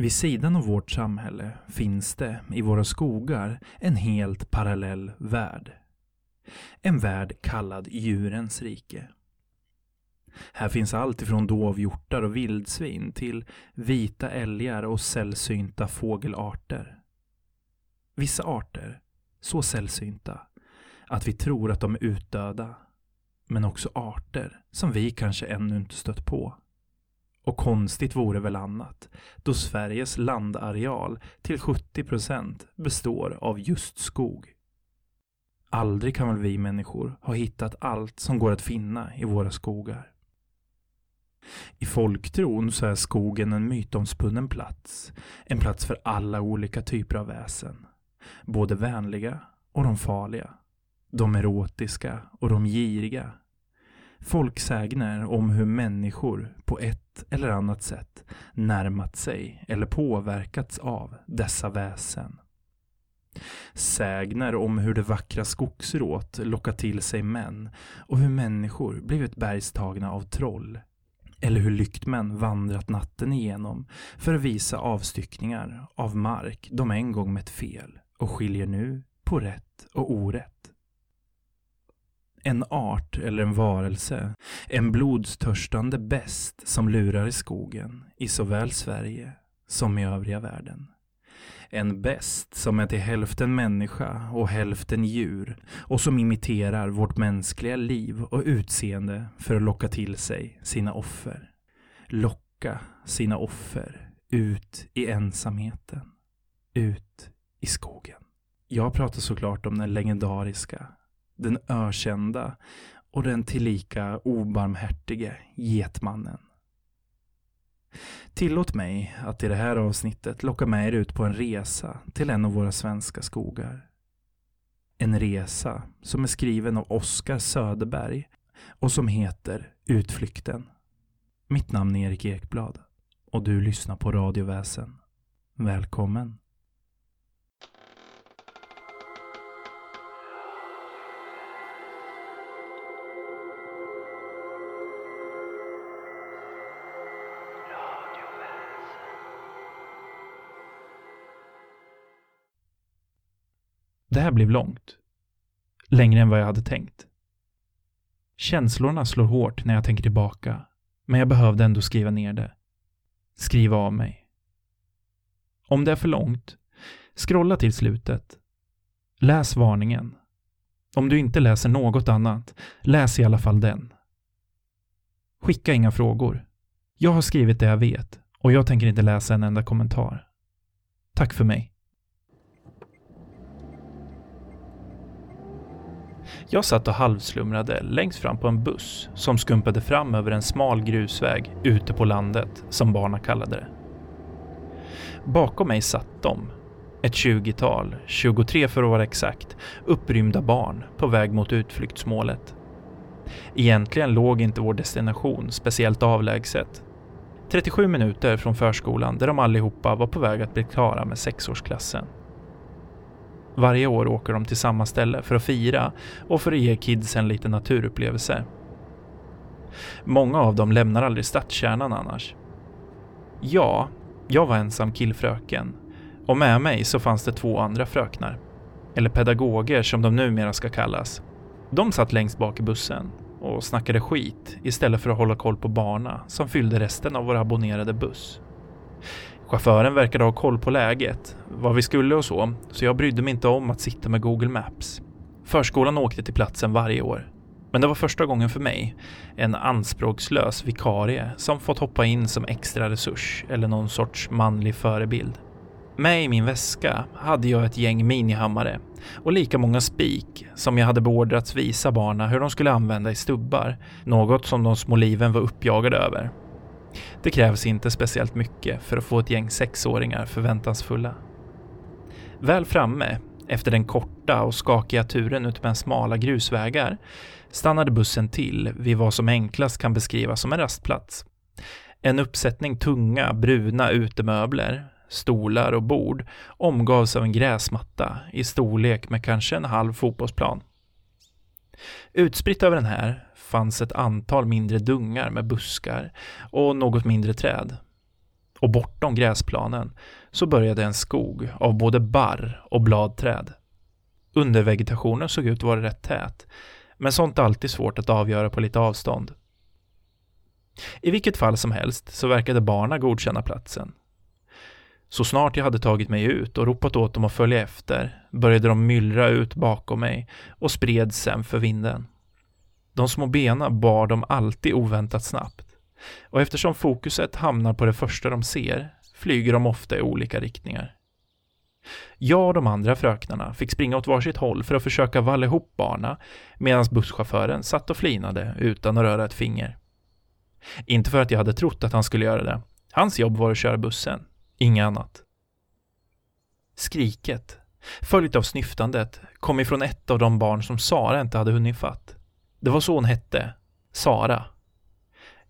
Vid sidan av vårt samhälle finns det i våra skogar en helt parallell värld. En värld kallad djurens rike. Här finns allt ifrån dovhjortar och vildsvin till vita älgar och sällsynta fågelarter. Vissa arter, så sällsynta att vi tror att de är utdöda, men också arter som vi kanske ännu inte stött på. Och konstigt vore väl annat, då Sveriges landareal till 70 procent består av just skog. Aldrig kan väl vi människor ha hittat allt som går att finna i våra skogar. I folktron så är skogen en mytomspunnen plats. En plats för alla olika typer av väsen. Både vänliga och de farliga. De erotiska och de giriga. Folksägner om hur människor på ett eller annat sätt närmat sig eller påverkats av dessa väsen. Sägner om hur det vackra skogsrået lockat till sig män och hur människor blivit bergstagna av troll. Eller hur lyktmän vandrat natten igenom för att visa avstyckningar av mark de en gång mätt fel och skiljer nu på rätt och orätt. En art eller en varelse, en blodstörstande bäst som lurar i skogen i såväl Sverige som i övriga världen. En bäst som är till hälften människa och hälften djur och som imiterar vårt mänskliga liv och utseende för att locka till sig sina offer. Locka sina offer ut i ensamheten. Ut i skogen. Jag pratar såklart om den legendariska, den ökända och den tillika obarmhärtige Getmannen. Tillåt mig att i det här avsnittet locka med er ut på en resa till en av våra svenska skogar. En resa som är skriven av Oskar Söderberg och som heter Utflykten. Mitt namn är Erik Ekblad och du lyssnar på Radioväsen. Välkommen! Det här blev långt. Längre än vad jag hade tänkt. Känslorna slår hårt när jag tänker tillbaka, men jag behövde ändå skriva ner det. Skriva av mig. Om det är för långt, scrolla till slutet. Läs varningen. Om du inte läser något annat, läs i alla fall den. Skicka inga frågor. Jag har skrivit det jag vet och jag tänker inte läsa en enda kommentar. Tack för mig. Jag satt och halvslumrade längst fram på en buss som skumpade fram över en smal grusväg ute på landet, som barna kallade det. Bakom mig satt de, ett tjugotal, 23 för att vara exakt, upprymda barn på väg mot utflyktsmålet. Egentligen låg inte vår destination speciellt avlägset. 37 minuter från förskolan där de allihopa var på väg att bli klara med sexårsklassen. Varje år åker de till samma ställe för att fira och för att ge kidsen lite naturupplevelse. Många av dem lämnar aldrig stadskärnan annars. Ja, jag var ensam killfröken och med mig så fanns det två andra fröknar. Eller pedagoger som de numera ska kallas. De satt längst bak i bussen och snackade skit istället för att hålla koll på barna som fyllde resten av vår abonnerade buss. Chauffören verkade ha koll på läget, vad vi skulle och så, så jag brydde mig inte om att sitta med Google Maps. Förskolan åkte till platsen varje år. Men det var första gången för mig, en anspråkslös vikarie som fått hoppa in som extra resurs eller någon sorts manlig förebild. Med i min väska hade jag ett gäng minihammare och lika många spik som jag hade beordrats visa barna hur de skulle använda i stubbar, något som de små liven var uppjagade över. Det krävs inte speciellt mycket för att få ett gäng sexåringar förväntansfulla. Väl framme, efter den korta och skakiga turen utmed smala grusvägar, stannade bussen till vid vad som enklast kan beskrivas som en rastplats. En uppsättning tunga, bruna utemöbler, stolar och bord omgavs av en gräsmatta i storlek med kanske en halv fotbollsplan. Utspritt över den här fanns ett antal mindre dungar med buskar och något mindre träd. och bortom gräsplanen så började en skog av både barr och bladträd. Undervegetationen såg ut att vara rätt tät, men sånt är alltid svårt att avgöra på lite avstånd. I vilket fall som helst så verkade barnen godkänna platsen. Så snart jag hade tagit mig ut och ropat åt dem att följa efter började de myllra ut bakom mig och spreds sen för vinden. De små bena bar dem alltid oväntat snabbt och eftersom fokuset hamnar på det första de ser flyger de ofta i olika riktningar. Jag och de andra fröknarna fick springa åt varsitt håll för att försöka valla ihop barna medan busschauffören satt och flinade utan att röra ett finger. Inte för att jag hade trott att han skulle göra det. Hans jobb var att köra bussen, inget annat. Skriket, följt av snyftandet, kom ifrån ett av de barn som Sara inte hade hunnit fatt. Det var så hon hette, Sara.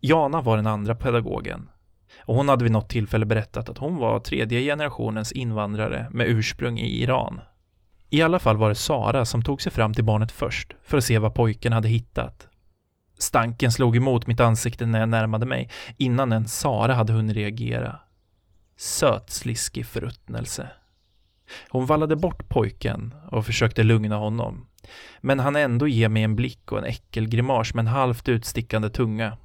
Jana var den andra pedagogen. Och hon hade vid något tillfälle berättat att hon var tredje generationens invandrare med ursprung i Iran. I alla fall var det Sara som tog sig fram till barnet först för att se vad pojken hade hittat. Stanken slog emot mitt ansikte när jag närmade mig innan ens Sara hade hunnit reagera. Sötsliskig förruttnelse. Hon vallade bort pojken och försökte lugna honom. Men han ändå ge mig en blick och en äckelgrimas med en halvt utstickande tunga.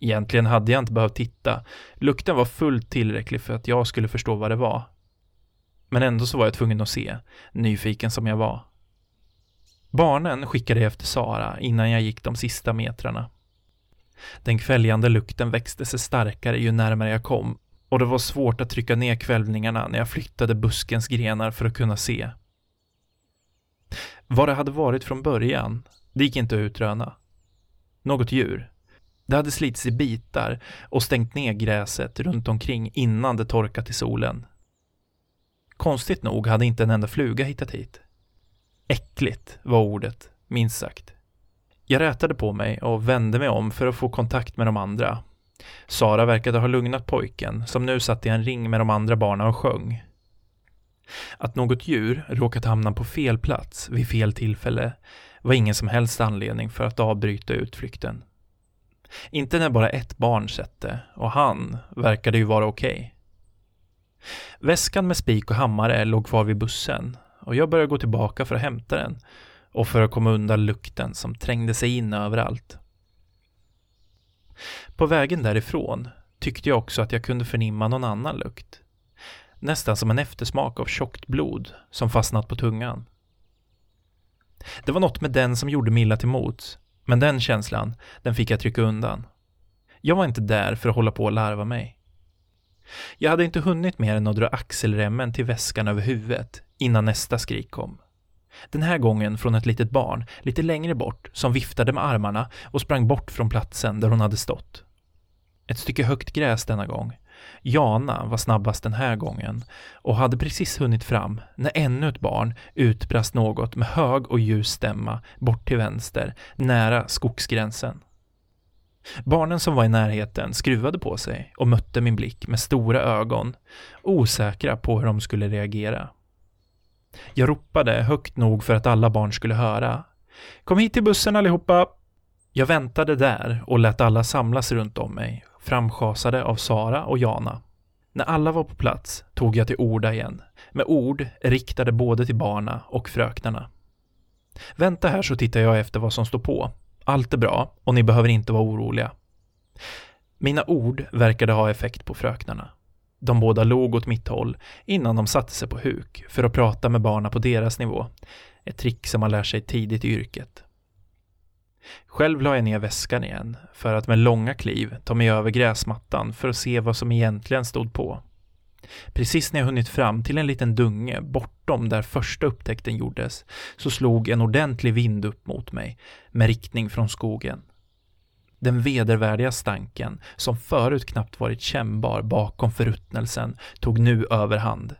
Egentligen hade jag inte behövt titta. Lukten var fullt tillräcklig för att jag skulle förstå vad det var. Men ändå så var jag tvungen att se, nyfiken som jag var. Barnen skickade efter Sara innan jag gick de sista metrarna. Den kväljande lukten växte sig starkare ju närmare jag kom och det var svårt att trycka ner kvällningarna när jag flyttade buskens grenar för att kunna se. Vad det hade varit från början, det gick inte att utröna. Något djur. Det hade slitits i bitar och stängt ner gräset runt omkring innan det torkat i solen. Konstigt nog hade inte en enda fluga hittat hit. Äckligt var ordet, minst sagt. Jag rätade på mig och vände mig om för att få kontakt med de andra. Sara verkade ha lugnat pojken, som nu satt i en ring med de andra barnen och sjöng. Att något djur råkat hamna på fel plats vid fel tillfälle var ingen som helst anledning för att avbryta utflykten. Inte när bara ett barn sett det, och han verkade ju vara okej. Okay. Väskan med spik och hammare låg kvar vid bussen och jag började gå tillbaka för att hämta den och för att komma undan lukten som trängde sig in överallt. På vägen därifrån tyckte jag också att jag kunde förnimma någon annan lukt. Nästan som en eftersmak av tjockt blod som fastnat på tungan. Det var något med den som gjorde mig illa till mots, men den känslan, den fick jag trycka undan. Jag var inte där för att hålla på och larva mig. Jag hade inte hunnit mer än att dra axelremmen till väskan över huvudet innan nästa skrik kom. Den här gången från ett litet barn, lite längre bort, som viftade med armarna och sprang bort från platsen där hon hade stått. Ett stycke högt gräs denna gång. Jana var snabbast den här gången och hade precis hunnit fram när ännu ett barn utbrast något med hög och ljus stämma bort till vänster, nära skogsgränsen. Barnen som var i närheten skruvade på sig och mötte min blick med stora ögon, osäkra på hur de skulle reagera. Jag ropade högt nog för att alla barn skulle höra. Kom hit till bussen allihopa! Jag väntade där och lät alla samlas runt om mig, framschasade av Sara och Jana. När alla var på plats tog jag till orda igen, med ord riktade både till barna och fröknarna. Vänta här så tittar jag efter vad som står på. Allt är bra och ni behöver inte vara oroliga. Mina ord verkade ha effekt på fröknarna. De båda log åt mitt håll innan de satte sig på huk för att prata med barna på deras nivå. Ett trick som man lär sig tidigt i yrket. Själv la jag ner väskan igen för att med långa kliv ta mig över gräsmattan för att se vad som egentligen stod på. Precis när jag hunnit fram till en liten dunge bortom där första upptäckten gjordes så slog en ordentlig vind upp mot mig med riktning från skogen. Den vedervärdiga stanken, som förut knappt varit kännbar bakom förruttnelsen, tog nu överhand.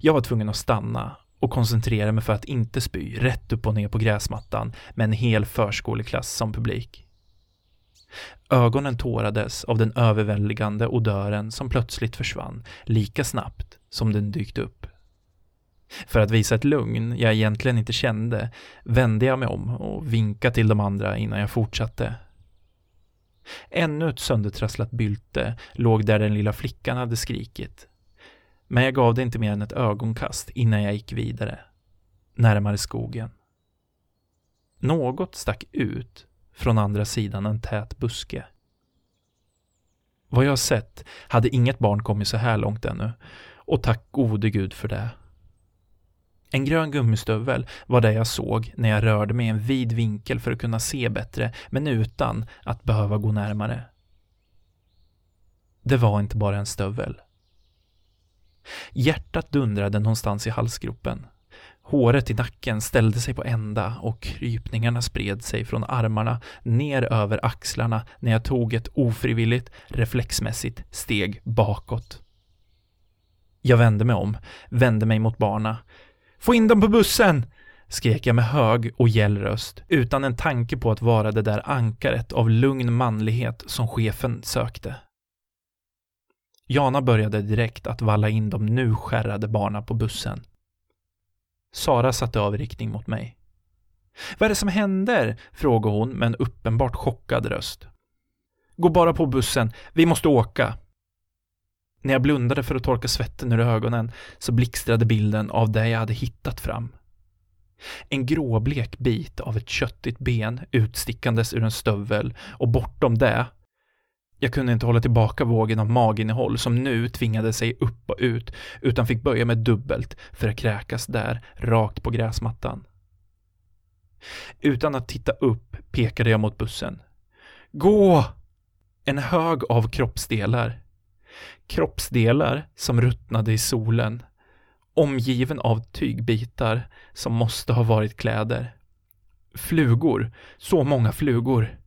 Jag var tvungen att stanna och koncentrera mig för att inte spy rätt upp och ner på gräsmattan med en hel förskoleklass som publik. Ögonen tårades av den överväldigande odören som plötsligt försvann lika snabbt som den dykt upp. För att visa ett lugn jag egentligen inte kände vände jag mig om och vinkade till de andra innan jag fortsatte. Ännu ett söndertrasslat bylte låg där den lilla flickan hade skrikit. Men jag gav det inte mer än ett ögonkast innan jag gick vidare, närmare skogen. Något stack ut från andra sidan en tät buske. Vad jag sett hade inget barn kommit så här långt ännu, och tack gode gud för det. En grön gummistövel var det jag såg när jag rörde mig i en vid vinkel för att kunna se bättre, men utan att behöva gå närmare. Det var inte bara en stövel. Hjärtat dundrade någonstans i halsgropen. Håret i nacken ställde sig på ända och krypningarna spred sig från armarna ner över axlarna när jag tog ett ofrivilligt, reflexmässigt steg bakåt. Jag vände mig om, vände mig mot barna. Få in dem på bussen! skrek jag med hög och gäll röst, utan en tanke på att vara det där ankaret av lugn manlighet som chefen sökte. Jana började direkt att valla in de nu skärrade barnen på bussen. Sara satte av riktning mot mig. Vad är det som händer? frågade hon med en uppenbart chockad röst. Gå bara på bussen, vi måste åka. När jag blundade för att torka svetten ur ögonen så blixtrade bilden av det jag hade hittat fram. En gråblek bit av ett köttigt ben utstickandes ur en stövel och bortom det jag kunde inte hålla tillbaka vågen av maginnehåll som nu tvingade sig upp och ut utan fick böja mig dubbelt för att kräkas där, rakt på gräsmattan. Utan att titta upp pekade jag mot bussen. Gå! En hög av kroppsdelar. Kroppsdelar som ruttnade i solen. Omgiven av tygbitar som måste ha varit kläder. Flugor. Så många flugor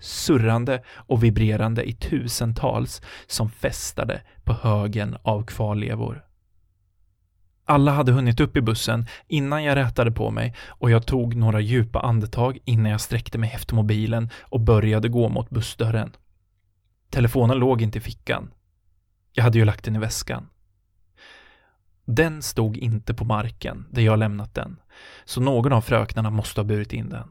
surrande och vibrerande i tusentals som festade på högen av kvarlevor. Alla hade hunnit upp i bussen innan jag rätade på mig och jag tog några djupa andetag innan jag sträckte mig efter mobilen och började gå mot bussdörren. Telefonen låg inte i fickan. Jag hade ju lagt den i väskan. Den stod inte på marken där jag lämnat den, så någon av fröknarna måste ha burit in den.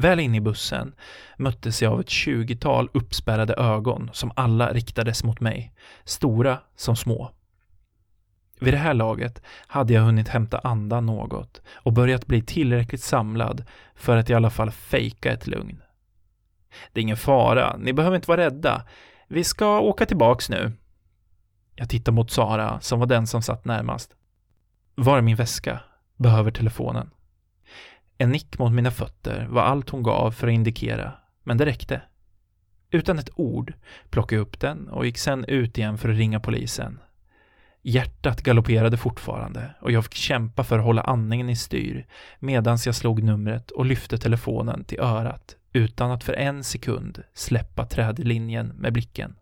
Väl inne i bussen möttes jag av ett tjugotal uppspärrade ögon som alla riktades mot mig, stora som små. Vid det här laget hade jag hunnit hämta andan något och börjat bli tillräckligt samlad för att i alla fall fejka ett lugn. Det är ingen fara, ni behöver inte vara rädda. Vi ska åka tillbaks nu. Jag tittar mot Sara, som var den som satt närmast. Var är min väska? Behöver telefonen. En nick mot mina fötter var allt hon gav för att indikera, men det räckte. Utan ett ord plockade jag upp den och gick sen ut igen för att ringa polisen. Hjärtat galopperade fortfarande och jag fick kämpa för att hålla andningen i styr medan jag slog numret och lyfte telefonen till örat utan att för en sekund släppa trädlinjen med blicken.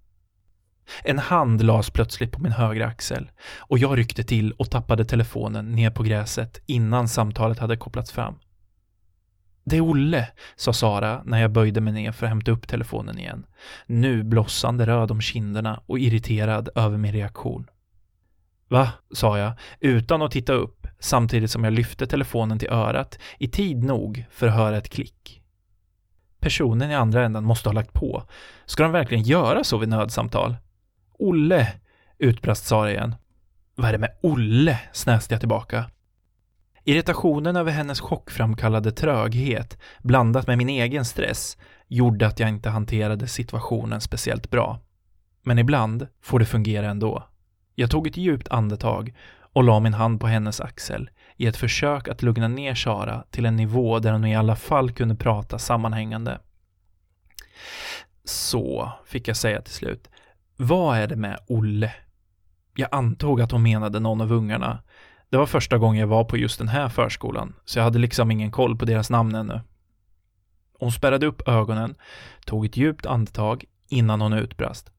En hand lades plötsligt på min högra axel och jag ryckte till och tappade telefonen ner på gräset innan samtalet hade kopplats fram. Det är Olle, sa Sara när jag böjde mig ner för att hämta upp telefonen igen. Nu blossande röd om kinderna och irriterad över min reaktion. Va? sa jag, utan att titta upp, samtidigt som jag lyfte telefonen till örat i tid nog för att höra ett klick. Personen i andra änden måste ha lagt på. Ska de verkligen göra så vid nödsamtal? Olle! utbrast Sara igen. Vad är det med Olle? snäste jag tillbaka. Irritationen över hennes chockframkallade tröghet blandat med min egen stress gjorde att jag inte hanterade situationen speciellt bra. Men ibland får det fungera ändå. Jag tog ett djupt andetag och la min hand på hennes axel i ett försök att lugna ner Sara till en nivå där hon i alla fall kunde prata sammanhängande. Så, fick jag säga till slut. Vad är det med Olle? Jag antog att hon menade någon av ungarna, det var första gången jag var på just den här förskolan, så jag hade liksom ingen koll på deras namn ännu. Hon spärrade upp ögonen, tog ett djupt andetag innan hon utbrast.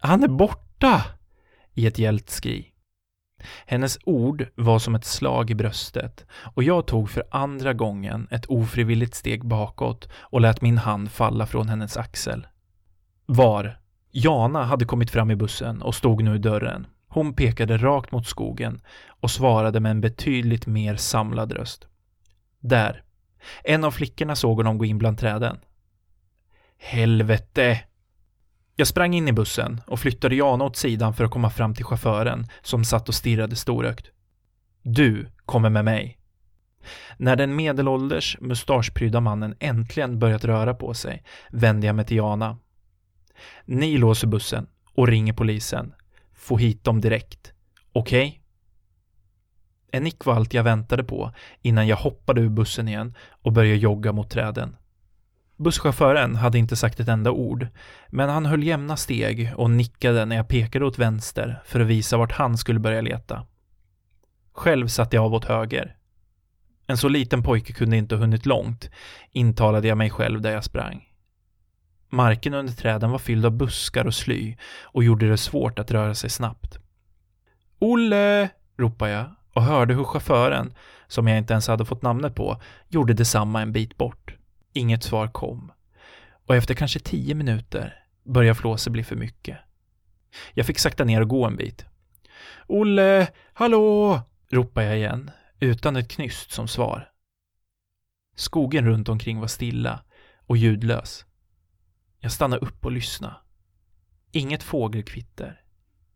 Han är borta! I ett gällt skri. Hennes ord var som ett slag i bröstet och jag tog för andra gången ett ofrivilligt steg bakåt och lät min hand falla från hennes axel. Var? Jana hade kommit fram i bussen och stod nu i dörren. Hon pekade rakt mot skogen och svarade med en betydligt mer samlad röst. Där. En av flickorna såg honom gå in bland träden. Helvete! Jag sprang in i bussen och flyttade Jana åt sidan för att komma fram till chauffören som satt och stirrade storögt. Du kommer med mig. När den medelålders, mustaschprydda mannen äntligen börjat röra på sig vände jag mig till Jana. Ni låser bussen och ringer polisen. Få hit dem direkt. Okej? Okay? En nick var allt jag väntade på innan jag hoppade ur bussen igen och började jogga mot träden. Busschauffören hade inte sagt ett enda ord, men han höll jämna steg och nickade när jag pekade åt vänster för att visa vart han skulle börja leta. Själv satte jag av åt höger. En så liten pojke kunde inte ha hunnit långt, intalade jag mig själv där jag sprang. Marken under träden var fylld av buskar och sly och gjorde det svårt att röra sig snabbt. Olle! ropade jag och hörde hur chauffören, som jag inte ens hade fått namnet på, gjorde detsamma en bit bort. Inget svar kom. Och efter kanske tio minuter började flåset bli för mycket. Jag fick sakta ner och gå en bit. Olle, hallå! ropade jag igen, utan ett knyst som svar. Skogen runt omkring var stilla och ljudlös. Jag stannade upp och lyssnade. Inget fågelkvitter,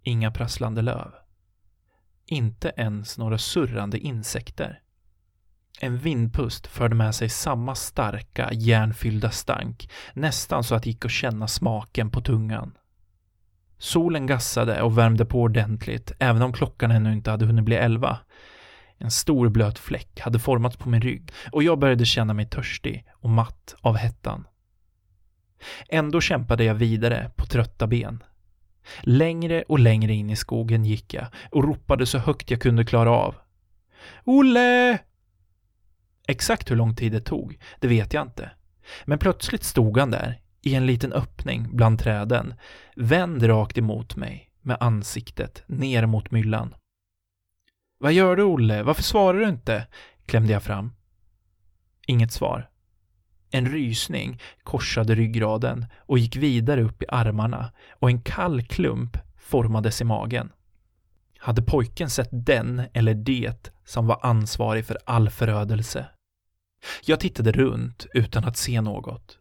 inga prasslande löv. Inte ens några surrande insekter. En vindpust förde med sig samma starka, järnfyllda stank, nästan så att det gick att känna smaken på tungan. Solen gassade och värmde på ordentligt, även om klockan ännu inte hade hunnit bli elva. En stor blöt fläck hade formats på min rygg och jag började känna mig törstig och matt av hettan. Ändå kämpade jag vidare på trötta ben. Längre och längre in i skogen gick jag och ropade så högt jag kunde klara av. Olle! Exakt hur lång tid det tog, det vet jag inte. Men plötsligt stod han där, i en liten öppning bland träden, vänd rakt emot mig, med ansiktet ner mot myllan. Vad gör du, Olle? Varför svarar du inte? klämde jag fram. Inget svar. En rysning korsade ryggraden och gick vidare upp i armarna och en kall klump formades i magen. Hade pojken sett den eller det som var ansvarig för all förödelse? Jag tittade runt utan att se något.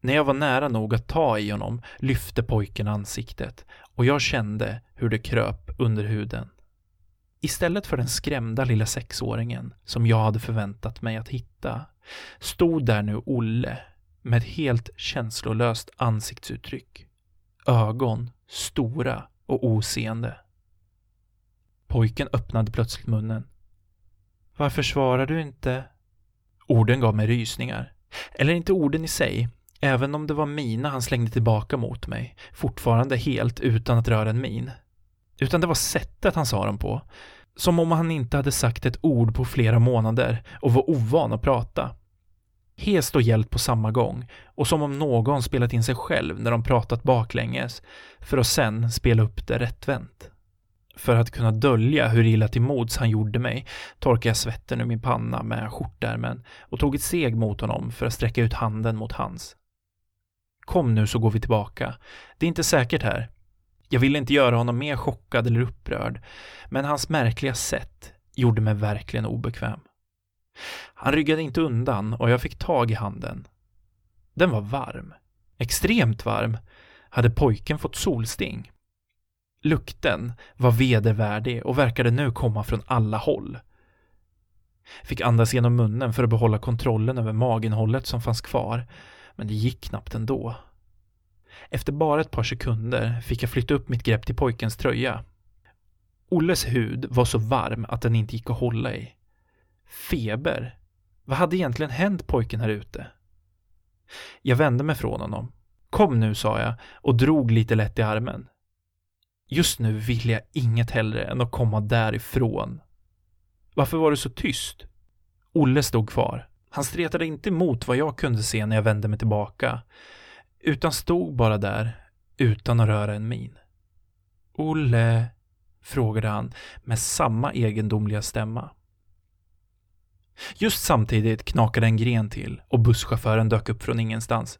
När jag var nära nog att ta i honom lyfte pojken ansiktet och jag kände hur det kröp under huden. Istället för den skrämda lilla sexåringen som jag hade förväntat mig att hitta stod där nu Olle med ett helt känslolöst ansiktsuttryck. Ögon stora och oseende. Pojken öppnade plötsligt munnen. Varför svarar du inte? Orden gav mig rysningar. Eller inte orden i sig, även om det var mina han slängde tillbaka mot mig, fortfarande helt utan att röra en min. Utan det var sättet han sa dem på. Som om han inte hade sagt ett ord på flera månader och var ovan att prata. Hest och hjälp på samma gång och som om någon spelat in sig själv när de pratat baklänges för att sen spela upp det rättvänt. För att kunna dölja hur illa till mods han gjorde mig torkade jag svetten ur min panna med skjortärmen och tog ett steg mot honom för att sträcka ut handen mot hans. Kom nu så går vi tillbaka. Det är inte säkert här. Jag ville inte göra honom mer chockad eller upprörd, men hans märkliga sätt gjorde mig verkligen obekväm. Han ryggade inte undan och jag fick tag i handen. Den var varm. Extremt varm. Hade pojken fått solsting? Lukten var vedervärdig och verkade nu komma från alla håll. Fick andas genom munnen för att behålla kontrollen över maginhållet som fanns kvar, men det gick knappt ändå. Efter bara ett par sekunder fick jag flytta upp mitt grepp till pojkens tröja. Olles hud var så varm att den inte gick att hålla i. Feber? Vad hade egentligen hänt pojken här ute? Jag vände mig från honom. Kom nu, sa jag och drog lite lätt i armen. Just nu ville jag inget hellre än att komma därifrån. Varför var du så tyst? Olle stod kvar. Han stretade inte emot vad jag kunde se när jag vände mig tillbaka, utan stod bara där utan att röra en min. Olle, frågade han med samma egendomliga stämma. Just samtidigt knakade en gren till och busschauffören dök upp från ingenstans.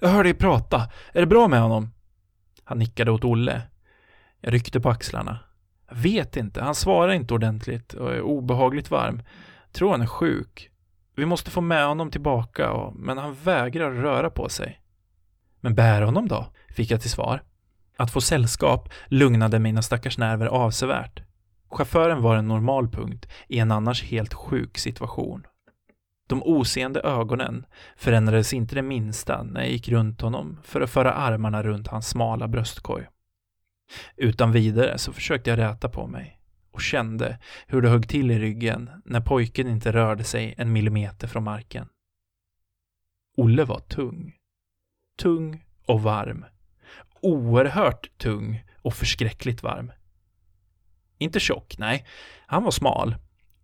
Jag hör dig prata. Är det bra med honom? Han nickade åt Olle. Jag ryckte på axlarna. Jag vet inte. Han svarar inte ordentligt och är obehagligt varm. Tror han är sjuk. Vi måste få med honom tillbaka, men han vägrar röra på sig. Men bär honom då, fick jag till svar. Att få sällskap lugnade mina stackars nerver avsevärt. Chauffören var en normal punkt i en annars helt sjuk situation. De oseende ögonen förändrades inte det minsta när jag gick runt honom för att föra armarna runt hans smala bröstkorg. Utan vidare så försökte jag räta på mig och kände hur det högg till i ryggen när pojken inte rörde sig en millimeter från marken. Olle var tung. Tung och varm. Oerhört tung och förskräckligt varm. Inte tjock, nej. Han var smal.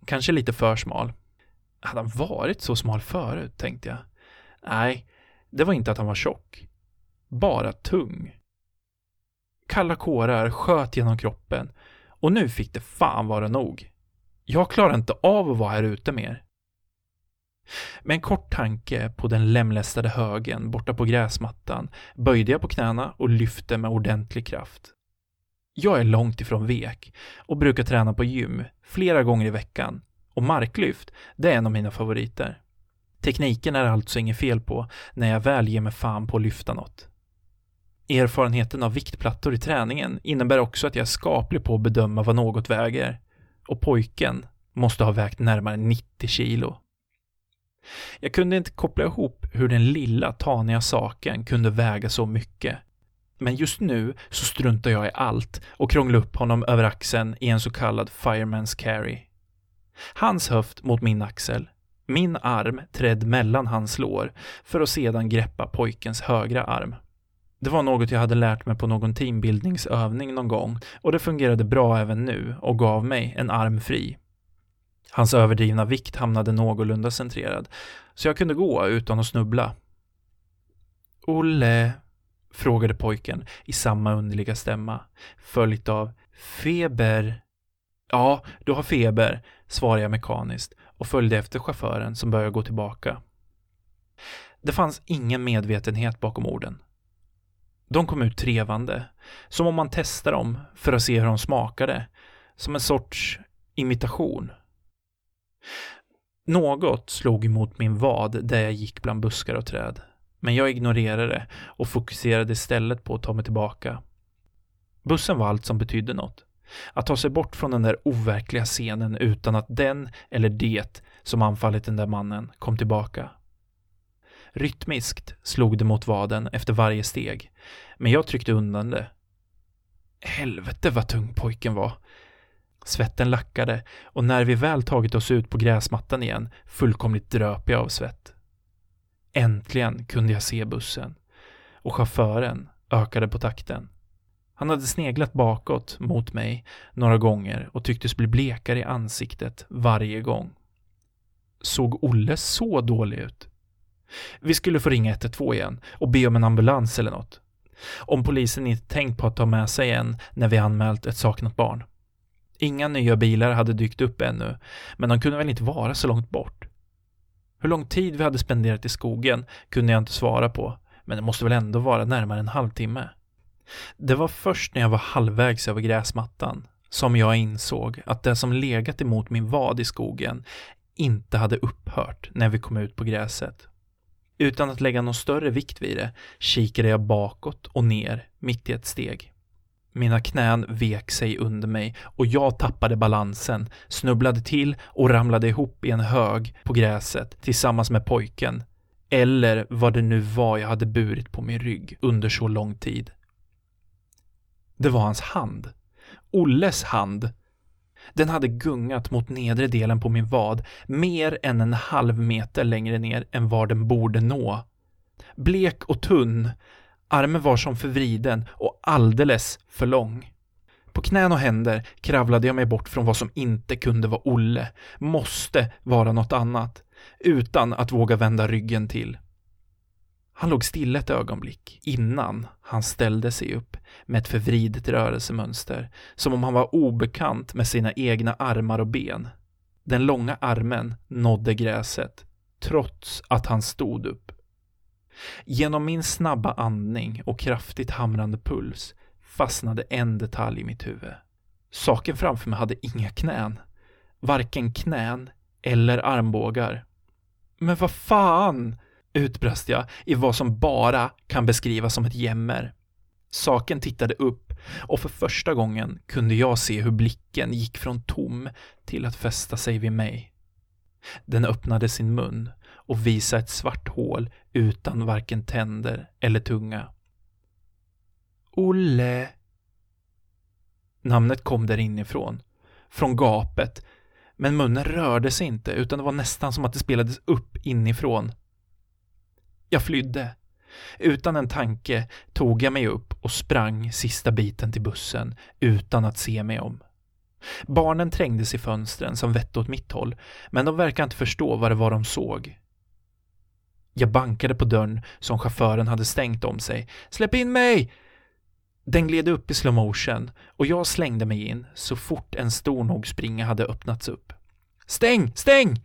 Kanske lite för smal. Hade han varit så smal förut, tänkte jag. Nej, det var inte att han var tjock. Bara tung. Kalla kårar sköt genom kroppen och nu fick det fan vara nog. Jag klarar inte av att vara här ute mer. Med en kort tanke på den lemlästade högen borta på gräsmattan böjde jag på knäna och lyfte med ordentlig kraft. Jag är långt ifrån vek och brukar träna på gym flera gånger i veckan och marklyft, det är en av mina favoriter. Tekniken är alltså inget fel på när jag väl ger mig fan på att lyfta något. Erfarenheten av viktplattor i träningen innebär också att jag är skaplig på att bedöma vad något väger. Och pojken måste ha vägt närmare 90 kilo. Jag kunde inte koppla ihop hur den lilla taniga saken kunde väga så mycket. Men just nu så struntar jag i allt och krånglar upp honom över axeln i en så kallad fireman's carry. Hans höft mot min axel, min arm trädd mellan hans lår för att sedan greppa pojkens högra arm. Det var något jag hade lärt mig på någon teambildningsövning någon gång och det fungerade bra även nu och gav mig en arm fri. Hans överdrivna vikt hamnade någorlunda centrerad, så jag kunde gå utan att snubbla. Olle, frågade pojken i samma underliga stämma, följt av feber. Ja, du har feber, svarade jag mekaniskt och följde efter chauffören som började gå tillbaka. Det fanns ingen medvetenhet bakom orden. De kom ut trevande, som om man testar dem för att se hur de smakade, som en sorts imitation. Något slog emot min vad där jag gick bland buskar och träd, men jag ignorerade det och fokuserade istället på att ta mig tillbaka. Bussen var allt som betydde något. Att ta sig bort från den där overkliga scenen utan att den eller det som anfallit den där mannen kom tillbaka. Rytmiskt slog det mot vaden efter varje steg, men jag tryckte undan det. Helvete vad tung pojken var. Svetten lackade och när vi väl tagit oss ut på gräsmattan igen fullkomligt dröp jag av svett. Äntligen kunde jag se bussen och chauffören ökade på takten. Han hade sneglat bakåt mot mig några gånger och tycktes bli blekare i ansiktet varje gång. Såg Olle så dålig ut? Vi skulle få ringa 112 igen och be om en ambulans eller något. Om polisen inte tänkt på att ta med sig en när vi anmält ett saknat barn. Inga nya bilar hade dykt upp ännu, men de kunde väl inte vara så långt bort. Hur lång tid vi hade spenderat i skogen kunde jag inte svara på, men det måste väl ändå vara närmare en halvtimme. Det var först när jag var halvvägs över gräsmattan som jag insåg att det som legat emot min vad i skogen inte hade upphört när vi kom ut på gräset. Utan att lägga någon större vikt vid det kikade jag bakåt och ner mitt i ett steg. Mina knän vek sig under mig och jag tappade balansen, snubblade till och ramlade ihop i en hög på gräset tillsammans med pojken. Eller vad det nu var jag hade burit på min rygg under så lång tid. Det var hans hand. Olles hand. Den hade gungat mot nedre delen på min vad mer än en halv meter längre ner än var den borde nå. Blek och tunn, Armen var som förvriden och alldeles för lång. På knän och händer kravlade jag mig bort från vad som inte kunde vara Olle, måste vara något annat, utan att våga vända ryggen till. Han låg stilla ett ögonblick innan han ställde sig upp med ett förvridet rörelsemönster, som om han var obekant med sina egna armar och ben. Den långa armen nådde gräset, trots att han stod upp. Genom min snabba andning och kraftigt hamrande puls fastnade en detalj i mitt huvud. Saken framför mig hade inga knän. Varken knän eller armbågar. Men vad fan! utbrast jag i vad som bara kan beskrivas som ett jämmer. Saken tittade upp och för första gången kunde jag se hur blicken gick från tom till att fästa sig vid mig. Den öppnade sin mun och visa ett svart hål utan varken tänder eller tunga. Olle. Namnet kom där inifrån, från gapet, men munnen rörde sig inte utan det var nästan som att det spelades upp inifrån. Jag flydde. Utan en tanke tog jag mig upp och sprang sista biten till bussen utan att se mig om. Barnen trängdes i fönstren som vette åt mitt håll, men de verkade inte förstå vad det var de såg. Jag bankade på dörren som chauffören hade stängt om sig. Släpp in mig! Den gled upp i slow motion och jag slängde mig in så fort en stor nog springa hade öppnats upp. Stäng! Stäng!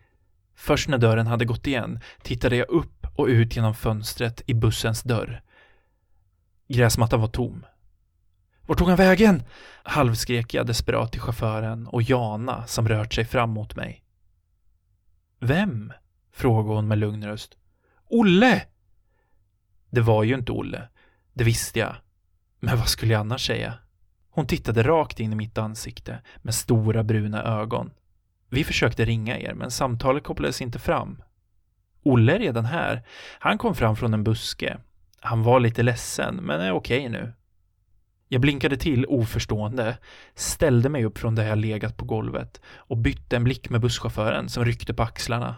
Först när dörren hade gått igen tittade jag upp och ut genom fönstret i bussens dörr. Gräsmattan var tom. Vart tog han vägen? Halvskrek jag desperat till chauffören och Jana som rört sig fram mot mig. Vem? frågade hon med lugn röst. Olle! Det var ju inte Olle. Det visste jag. Men vad skulle jag annars säga? Hon tittade rakt in i mitt ansikte med stora bruna ögon. Vi försökte ringa er, men samtalet kopplades inte fram. Olle är redan här. Han kom fram från en buske. Han var lite ledsen, men är okej nu. Jag blinkade till oförstående, ställde mig upp från där jag legat på golvet och bytte en blick med busschauffören som ryckte på axlarna.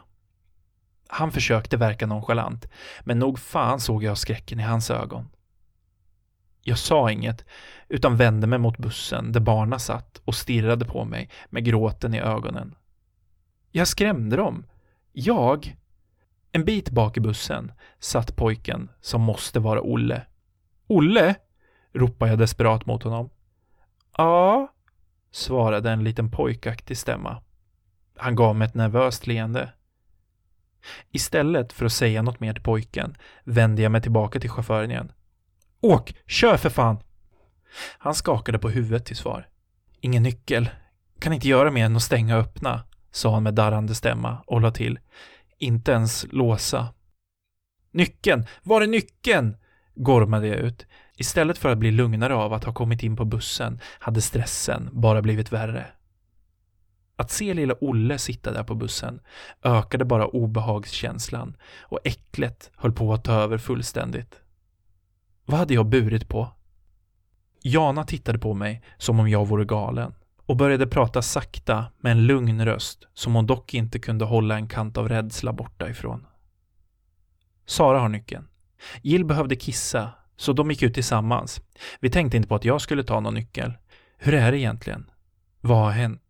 Han försökte verka nonchalant, men nog fan såg jag skräcken i hans ögon. Jag sa inget, utan vände mig mot bussen där barna satt och stirrade på mig med gråten i ögonen. Jag skrämde dem. Jag? En bit bak i bussen satt pojken som måste vara Olle. Olle? ropade jag desperat mot honom. Ja, svarade en liten pojkaktig stämma. Han gav mig ett nervöst leende. Istället för att säga något mer till pojken vände jag mig tillbaka till chauffören igen. Åk, kör för fan! Han skakade på huvudet till svar. Ingen nyckel. Kan inte göra mer än att stänga och öppna, sa han med darrande stämma och la till. Inte ens låsa. Nyckeln! Var är nyckeln? gormade jag ut. Istället för att bli lugnare av att ha kommit in på bussen hade stressen bara blivit värre. Att se lilla Olle sitta där på bussen ökade bara obehagskänslan och äcklet höll på att ta över fullständigt. Vad hade jag burit på? Jana tittade på mig som om jag vore galen och började prata sakta med en lugn röst som hon dock inte kunde hålla en kant av rädsla borta ifrån. Sara har nyckeln. Jill behövde kissa, så de gick ut tillsammans. Vi tänkte inte på att jag skulle ta någon nyckel. Hur är det egentligen? Vad har hänt?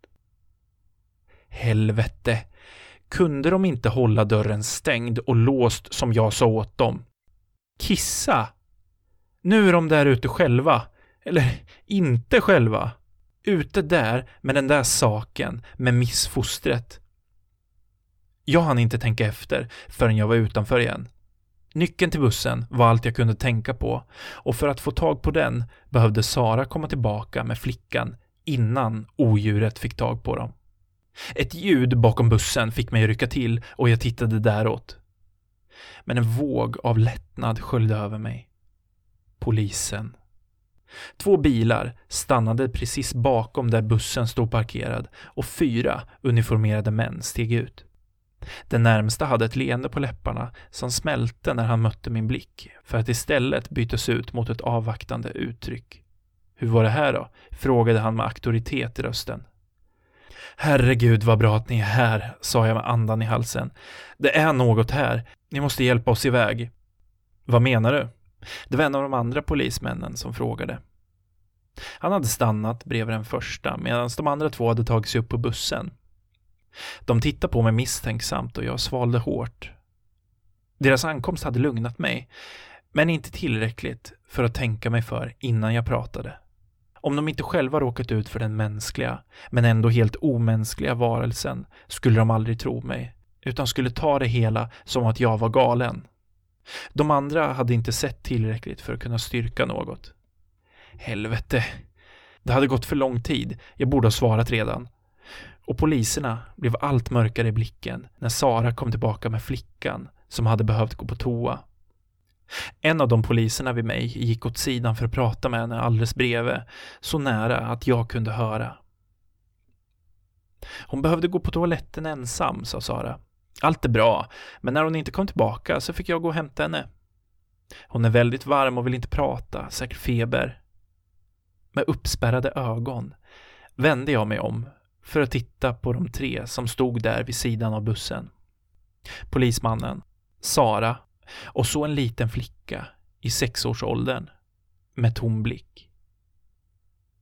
Helvete! Kunde de inte hålla dörren stängd och låst som jag sa åt dem? Kissa! Nu är de där ute själva. Eller inte själva. Ute där med den där saken, med missfostret. Jag hann inte tänka efter förrän jag var utanför igen. Nyckeln till bussen var allt jag kunde tänka på och för att få tag på den behövde Sara komma tillbaka med flickan innan odjuret fick tag på dem. Ett ljud bakom bussen fick mig att rycka till och jag tittade däråt. Men en våg av lättnad sköljde över mig. Polisen. Två bilar stannade precis bakom där bussen stod parkerad och fyra uniformerade män steg ut. Den närmsta hade ett leende på läpparna som smälte när han mötte min blick för att istället bytas ut mot ett avvaktande uttryck. Hur var det här då? frågade han med auktoritet i rösten. Herregud vad bra att ni är här, sa jag med andan i halsen. Det är något här. Ni måste hjälpa oss iväg. Vad menar du? Det var en av de andra polismännen som frågade. Han hade stannat bredvid den första medan de andra två hade tagit sig upp på bussen. De tittade på mig misstänksamt och jag svalde hårt. Deras ankomst hade lugnat mig, men inte tillräckligt för att tänka mig för innan jag pratade. Om de inte själva råkat ut för den mänskliga, men ändå helt omänskliga varelsen skulle de aldrig tro mig, utan skulle ta det hela som att jag var galen. De andra hade inte sett tillräckligt för att kunna styrka något. Helvete. Det hade gått för lång tid. Jag borde ha svarat redan. Och poliserna blev allt mörkare i blicken när Sara kom tillbaka med flickan som hade behövt gå på toa. En av de poliserna vid mig gick åt sidan för att prata med henne alldeles bredvid, så nära att jag kunde höra. Hon behövde gå på toaletten ensam, sa Sara. Allt är bra, men när hon inte kom tillbaka så fick jag gå och hämta henne. Hon är väldigt varm och vill inte prata, säkert feber. Med uppspärrade ögon vände jag mig om för att titta på de tre som stod där vid sidan av bussen. Polismannen, Sara och så en liten flicka i sexårsåldern med tom blick.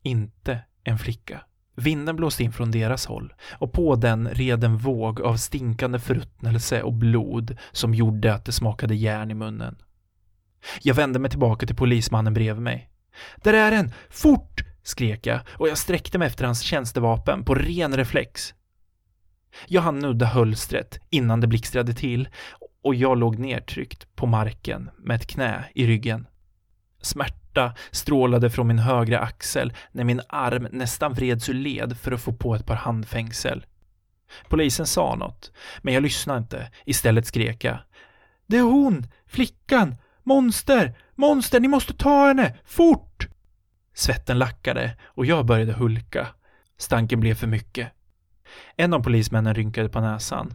Inte en flicka. Vinden blåste in från deras håll och på den red en våg av stinkande förruttnelse och blod som gjorde att det smakade järn i munnen. Jag vände mig tillbaka till polismannen bredvid mig. Där är den! Fort! skrek jag och jag sträckte mig efter hans tjänstevapen på ren reflex. Jag hann nudda hölstret innan det blixtrade till och jag låg nedtryckt på marken med ett knä i ryggen. Smärta strålade från min högra axel när min arm nästan vreds ur led för att få på ett par handfängsel. Polisen sa något, men jag lyssnade inte. Istället skrek jag. Det är hon! Flickan! Monster! Monster, ni måste ta henne! Fort! Svetten lackade och jag började hulka. Stanken blev för mycket. En av polismännen rynkade på näsan.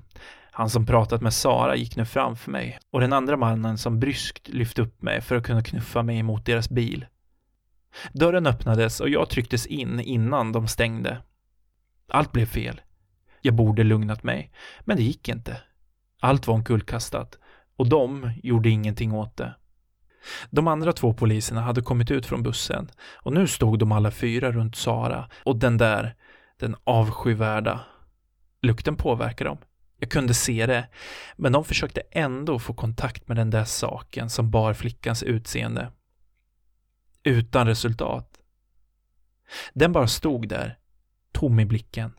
Han som pratat med Sara gick nu framför mig och den andra mannen som bryskt lyfte upp mig för att kunna knuffa mig mot deras bil. Dörren öppnades och jag trycktes in innan de stängde. Allt blev fel. Jag borde lugnat mig, men det gick inte. Allt var omkullkastat och de gjorde ingenting åt det. De andra två poliserna hade kommit ut från bussen och nu stod de alla fyra runt Sara och den där, den avskyvärda. Lukten påverkade dem. Jag kunde se det, men de försökte ändå få kontakt med den där saken som bar flickans utseende. Utan resultat. Den bara stod där, tom i blicken.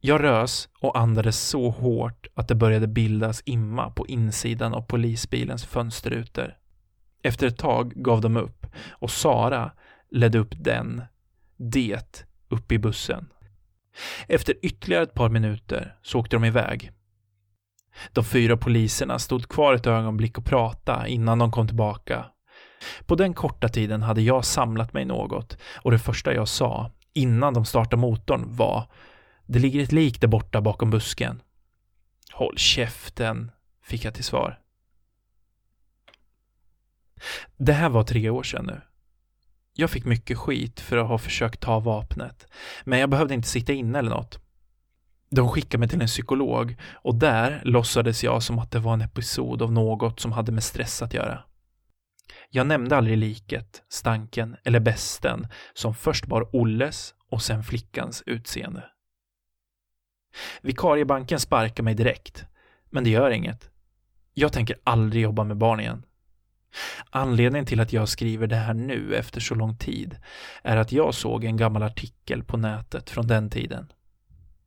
Jag rös och andades så hårt att det började bildas imma på insidan av polisbilens fönsterrutor. Efter ett tag gav de upp och Sara ledde upp den, det, upp i bussen. Efter ytterligare ett par minuter så åkte de iväg. De fyra poliserna stod kvar ett ögonblick och pratade innan de kom tillbaka. På den korta tiden hade jag samlat mig något och det första jag sa innan de startade motorn var Det ligger ett lik där borta bakom busken. Håll käften, fick jag till svar. Det här var tre år sedan nu. Jag fick mycket skit för att ha försökt ta vapnet, men jag behövde inte sitta inne eller något. De skickade mig till en psykolog och där låtsades jag som att det var en episod av något som hade med stress att göra. Jag nämnde aldrig liket, stanken eller besten som först bar Olles och sen flickans utseende. Vikariebanken sparkar mig direkt, men det gör inget. Jag tänker aldrig jobba med barn igen. Anledningen till att jag skriver det här nu efter så lång tid är att jag såg en gammal artikel på nätet från den tiden.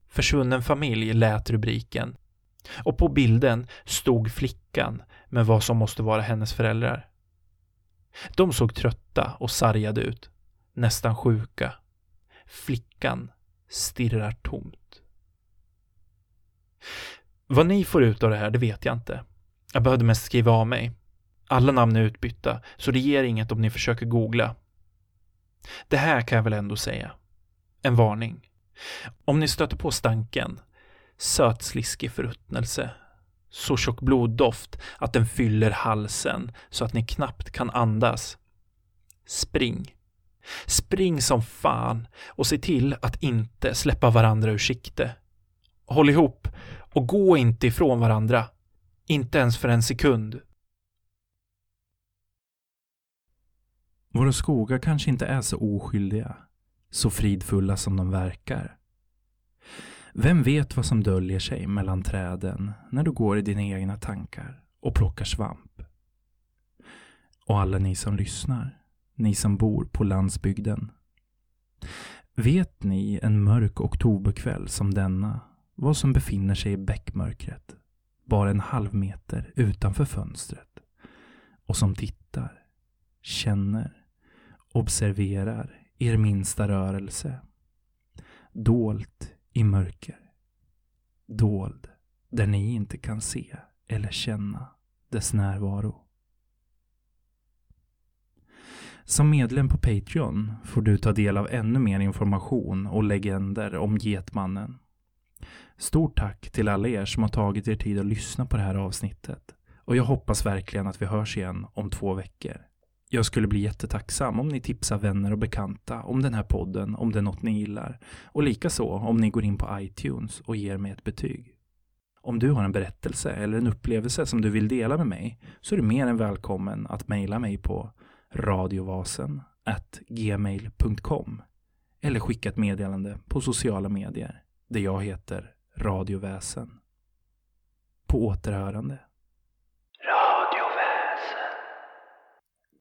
Försvunnen familj lät rubriken och på bilden stod flickan med vad som måste vara hennes föräldrar. De såg trötta och sargade ut, nästan sjuka. Flickan stirrar tomt. Vad ni får ut av det här, det vet jag inte. Jag behövde mest skriva av mig. Alla namn är utbytta, så det ger inget om ni försöker googla. Det här kan jag väl ändå säga. En varning. Om ni stöter på stanken, sötsliskig förruttnelse, så tjock bloddoft att den fyller halsen så att ni knappt kan andas. Spring. Spring som fan och se till att inte släppa varandra ur sikte. Håll ihop och gå inte ifrån varandra. Inte ens för en sekund. Våra skogar kanske inte är så oskyldiga, så fridfulla som de verkar. Vem vet vad som döljer sig mellan träden när du går i dina egna tankar och plockar svamp? Och alla ni som lyssnar, ni som bor på landsbygden. Vet ni en mörk oktoberkväll som denna vad som befinner sig i bäckmörkret, bara en halv meter utanför fönstret och som tittar, känner observerar er minsta rörelse. Dolt i mörker. Dold där ni inte kan se eller känna dess närvaro. Som medlem på Patreon får du ta del av ännu mer information och legender om Getmannen. Stort tack till alla er som har tagit er tid att lyssna på det här avsnittet. Och jag hoppas verkligen att vi hörs igen om två veckor. Jag skulle bli jättetacksam om ni tipsar vänner och bekanta om den här podden om det är något ni gillar. Och likaså om ni går in på iTunes och ger mig ett betyg. Om du har en berättelse eller en upplevelse som du vill dela med mig så är du mer än välkommen att mejla mig på radiovasen gmail.com eller skicka ett meddelande på sociala medier där jag heter Radioväsen. På återhörande.